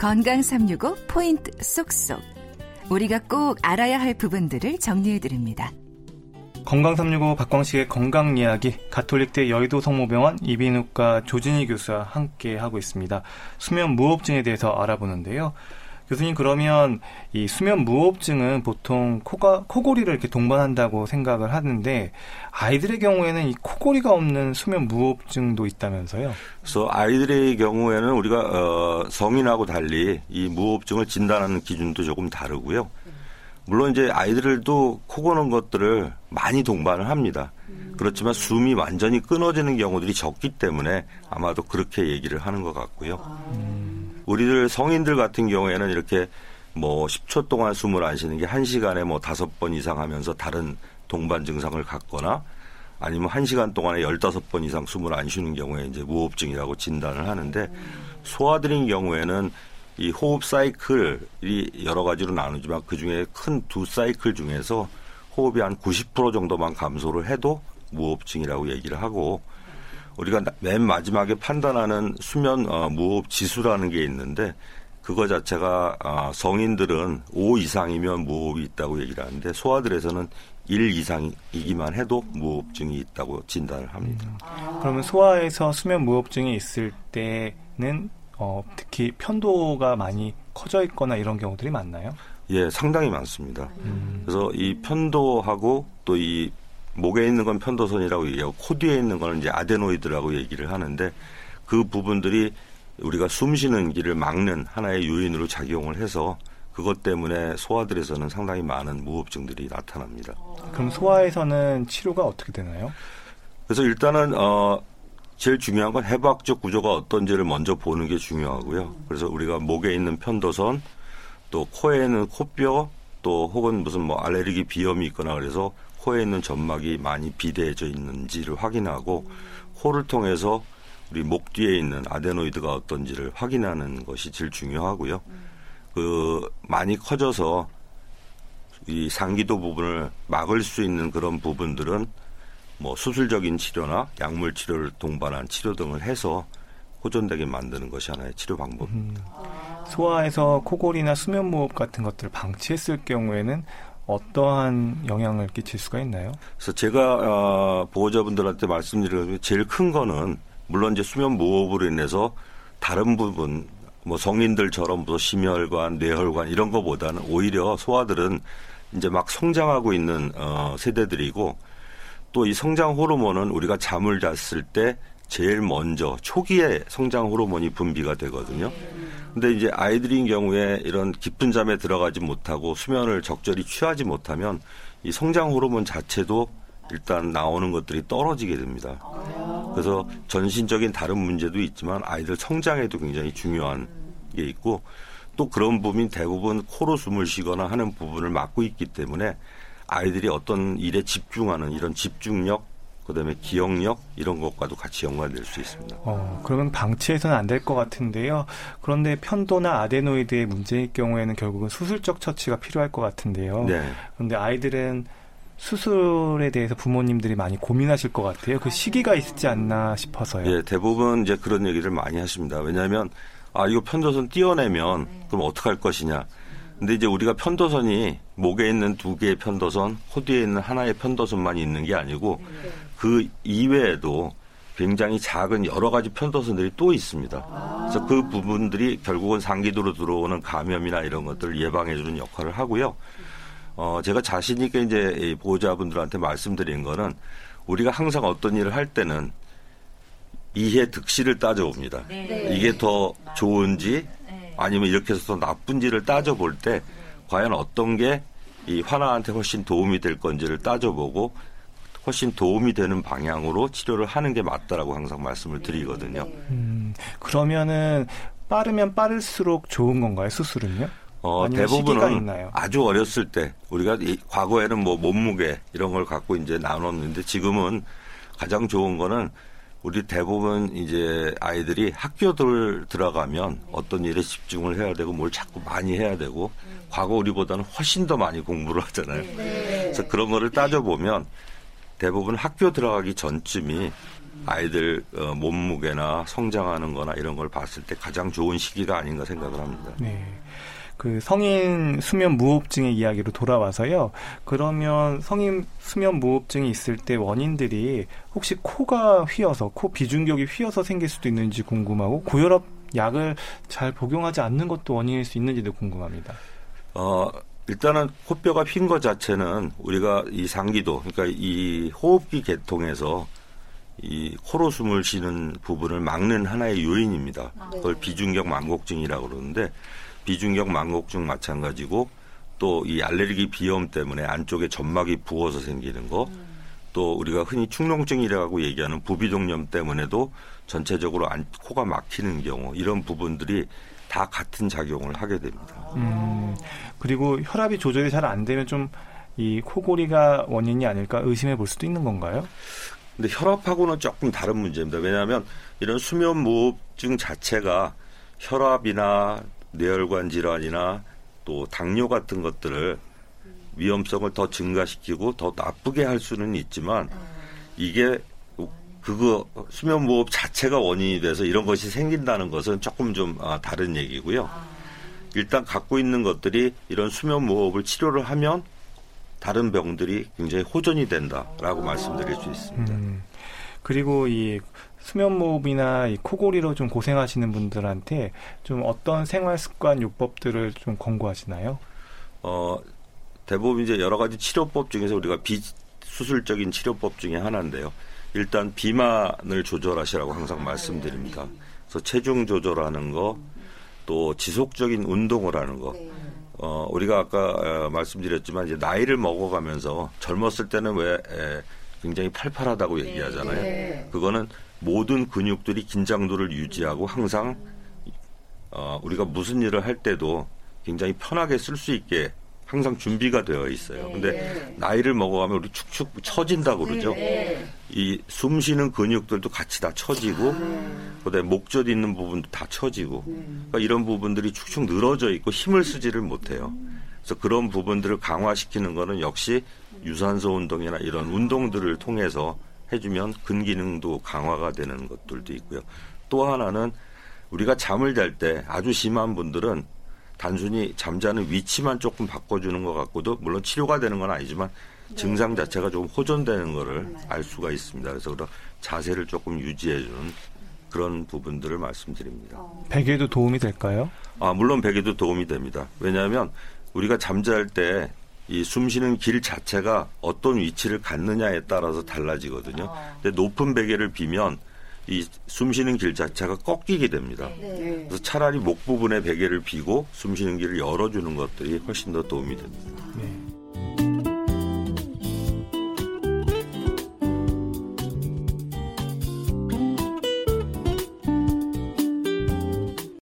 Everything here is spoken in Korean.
건강 365 포인트 쏙쏙. 우리가 꼭 알아야 할 부분들을 정리해 드립니다. 건강 365 박광식의 건강 이야기 가톨릭대 여의도 성모병원 이비인후과 조진희 교수와 함께 하고 있습니다. 수면 무호흡증에 대해서 알아보는데요. 교수님 그러면 이 수면 무호흡증은 보통 코가 코골이를 이렇게 동반한다고 생각을 하는데 아이들의 경우에는 이 코골이가 없는 수면 무호흡증도 있다면서요? 그래서 아이들의 경우에는 우리가 어, 성인하고 달리 이 무호흡증을 진단하는 기준도 조금 다르고요. 물론 이제 아이들도 코 고는 것들을 많이 동반을 합니다. 그렇지만 숨이 완전히 끊어지는 경우들이 적기 때문에 아마도 그렇게 얘기를 하는 것 같고요. 우리들 성인들 같은 경우에는 이렇게 뭐 10초 동안 숨을 안 쉬는 게 1시간에 뭐 5번 이상 하면서 다른 동반 증상을 갖거나 아니면 1시간 동안에 15번 이상 숨을 안 쉬는 경우에 이제 무호흡증이라고 진단을 하는데 소아들인 경우에는 이 호흡 사이클이 여러 가지로 나누지만 그 중에 큰 두 사이클 중에서 호흡이 한 90% 정도만 감소를 해도 무호흡증이라고 얘기를 하고 우리가 맨 마지막에 판단하는 수면 어, 무호흡 지수라는 게 있는데 그거 자체가 어, 성인들은 5 이상이면 무호흡이 있다고 얘기를 하는데 소아들에서는 1 이상이기만 해도 무호흡증이 있다고 진단을 합니다. 음, 그러면 소아에서 수면 무호흡증이 있을 때는 어, 특히 편도가 많이 커져 있거나 이런 경우들이 많나요? 예, 상당히 많습니다. 음. 그래서 이 편도하고 또 이 목에 있는 건 편도선이라고 얘기하고 코 뒤에 있는 거는 이제 아데노이드라고 얘기를 하는데 그 부분들이 우리가 숨 쉬는 길을 막는 하나의 요인으로 작용을 해서 그것 때문에 소아들에서는 상당히 많은 무호흡증들이 나타납니다. 그럼 소아에서는 치료가 어떻게 되나요? 그래서 일단은 어 제일 중요한 건 해부학적 구조가 어떤지를 먼저 보는 게 중요하고요. 그래서 우리가 목에 있는 편도선, 또 코에 있는 코뼈, 또 혹은 무슨 뭐 알레르기 비염이 있거나 그래서 코에 있는 점막이 많이 비대해져 있는지를 확인하고 코를 통해서 우리 목 뒤에 있는 아데노이드가 어떤지를 확인하는 것이 제일 중요하고요. 그 많이 커져서 이 상기도 부분을 막을 수 있는 그런 부분들은 뭐 수술적인 치료나 약물 치료를 동반한 치료 등을 해서 호전되게 만드는 것이 하나의 치료 방법입니다. 음, 소아에서 코골이나 수면 무호흡 같은 것들을 방치했을 경우에는 어떠한 영향을 끼칠 수가 있나요? 그래서 제가 어, 보호자분들한테 말씀드리는 제일 큰 거는 물론 이제 수면 무호흡으로 인해서 다른 부분 뭐 성인들처럼 뭐 심혈관, 뇌혈관 이런 거보다는 오히려 소아들은 이제 막 성장하고 있는 어, 세대들이고 또 이 성장 호르몬은 우리가 잠을 잤을 때 제일 먼저 초기에 성장 호르몬이 분비가 되거든요. 근데 이제 아이들인 경우에 이런 깊은 잠에 들어가지 못하고 수면을 적절히 취하지 못하면 이 성장 호르몬 자체도 일단 나오는 것들이 떨어지게 됩니다. 그래서 전신적인 다른 문제도 있지만 아이들 성장에도 굉장히 중요한 게 있고 또 그런 부분이 대부분 코로 숨을 쉬거나 하는 부분을 막고 있기 때문에 아이들이 어떤 일에 집중하는 이런 집중력, 그다음에 기억력 이런 것과도 같이 연관될 수 있습니다. 어, 그러면 방치해서는 안 될 것 같은데요. 그런데 편도나 아데노이드의 문제일 경우에는 결국은 수술적 처치가 필요할 것 같은데요. 네. 그런데 아이들은 수술에 대해서 부모님들이 많이 고민하실 것 같아요. 그 시기가 있지 않나 싶어서요. 예, 대부분 이제 그런 얘기를 많이 하십니다. 왜냐하면 아 이거 편도선 띄어내면 그럼 어떡할 것이냐. 근데 이제 우리가 편도선이 목에 있는 두 개의 편도선, 호두에 있는 하나의 편도선만 있는 게 아니고 그 이외에도 굉장히 작은 여러 가지 편도선들이 또 있습니다. 그래서 그 부분들이 결국은 상기도로 들어오는 감염이나 이런 것들을 예방해 주는 역할을 하고요. 어, 제가 자신 있게 이제 보호자분들한테 말씀드린 거는 우리가 항상 어떤 일을 할 때는 이해 득실을 따져봅니다. 네. 이게 더 좋은지 아니면 이렇게 해서 더 나쁜지를 따져볼 때 과연 어떤 게 이 환아한테 훨씬 도움이 될 건지를 따져보고 훨씬 도움이 되는 방향으로 치료를 하는 게 맞다라고 항상 말씀을 드리거든요. 음, 그러면은 빠르면 빠를수록 좋은 건가요, 수술은요? 어, 대부분은 아주 어렸을 때 우리가 이, 과거에는 뭐 몸무게 이런 걸 갖고 이제 나눴는데 지금은 가장 좋은 거는 우리 대부분 이제 아이들이 학교들 들어가면 어떤 일에 집중을 해야 되고 뭘 자꾸 많이 해야 되고 과거 우리보다는 훨씬 더 많이 공부를 하잖아요. 네. 그래서 그런 거를 따져보면 대부분 학교 들어가기 전쯤이 아이들 어, 몸무게나 성장하는 거나 이런 걸 봤을 때 가장 좋은 시기가 아닌가 생각을 합니다. 네. 그 성인 수면 무호흡증의 이야기로 돌아와서요. 그러면 성인 수면 무호흡증이 있을 때 원인들이 혹시 코가 휘어서 코 비중격이 휘어서 생길 수도 있는지 궁금하고 고혈압 약을 잘 복용하지 않는 것도 원인일 수 있는지도 궁금합니다. 어, 일단은 코뼈가 휜것 자체는 우리가 이 상기도, 그러니까 이 호흡기 계통에서 이 코로 숨을 쉬는 부분을 막는 하나의 요인입니다. 그걸 비중격 망곡증이라고 그러는데 비중격 망곡증 마찬가지고 또 이 알레르기 비염 때문에 안쪽에 점막이 부어서 생기는 거, 또 우리가 흔히 축농증이라고 얘기하는 부비동염 때문에도 전체적으로 안, 코가 막히는 경우 이런 부분들이 다 같은 작용을 하게 됩니다. 음, 그리고 혈압이 조절이 잘 안 되면 좀 이 코골이가 원인이 아닐까 의심해 볼 수도 있는 건가요? 근데 혈압하고는 조금 다른 문제입니다. 왜냐하면 이런 수면 무호흡증 자체가 혈압이나 뇌혈관 질환이나 또 당뇨 같은 것들을 위험성을 더 증가시키고 더 나쁘게 할 수는 있지만 이게 그거 수면 무호흡 자체가 원인이 돼서 이런 것이 생긴다는 것은 조금 좀 아, 다른 얘기고요. 일단 갖고 있는 것들이 이런 수면 무호흡을 치료를 하면 다른 병들이 굉장히 호전이 된다라고 말씀드릴 수 있습니다. 음, 그리고 이 수면 무호흡이나 이 코골이로 좀 고생하시는 분들한테 좀 어떤 생활 습관 요법들을 좀 권고하시나요? 어, 대부분 이제 여러 가지 치료법 중에서 우리가 비수술적인 치료법 중에 하나인데요. 일단 비만을 조절하시라고 항상 말씀드립니다. 그래서 체중 조절하는 거, 또 지속적인 운동을 하는 거. 어, 우리가 아까 어, 말씀드렸지만 이제 나이를 먹어가면서 젊었을 때는 왜 에, 굉장히 팔팔하다고 얘기하잖아요. 그거는 모든 근육들이 긴장도를 유지하고 항상 어, 우리가 무슨 일을 할 때도 굉장히 편하게 쓸 수 있게 항상 준비가 되어 있어요. 근데 나이를 먹어가면 우리 축축 처진다고 그러죠. 이 숨 쉬는 근육들도 같이 다 처지고, 그다음에 목젖 있는 부분도 다 처지고, 그러니까 이런 부분들이 축축 늘어져 있고 힘을 쓰지를 못해요. 그래서 그런 부분들을 강화시키는 거는 역시 유산소 운동이나 이런 운동들을 통해서 해주면 근기능도 강화가 되는 것들도 있고요. 또 하나는 우리가 잠을 잘 때 아주 심한 분들은 단순히 잠자는 위치만 조금 바꿔주는 것 같고도 물론 치료가 되는 건 아니지만 증상 자체가 조금 호전되는 거를 알 수가 있습니다. 그래서 그런 자세를 조금 유지해주는 그런 부분들을 말씀드립니다. 베개도 도움이 될까요? 아, 물론 베개도 도움이 됩니다. 왜냐하면 우리가 잠잘 때 이 숨쉬는 길 자체가 어떤 위치를 갖느냐에 따라서 달라지거든요. 근데 높은 베개를 비면 이 숨쉬는 길 자체가 꺾이게 됩니다. 그래서 차라리 목 부분에 베개를 비고 숨쉬는 길을 열어주는 것들이 훨씬 더 도움이 됩니다. 네.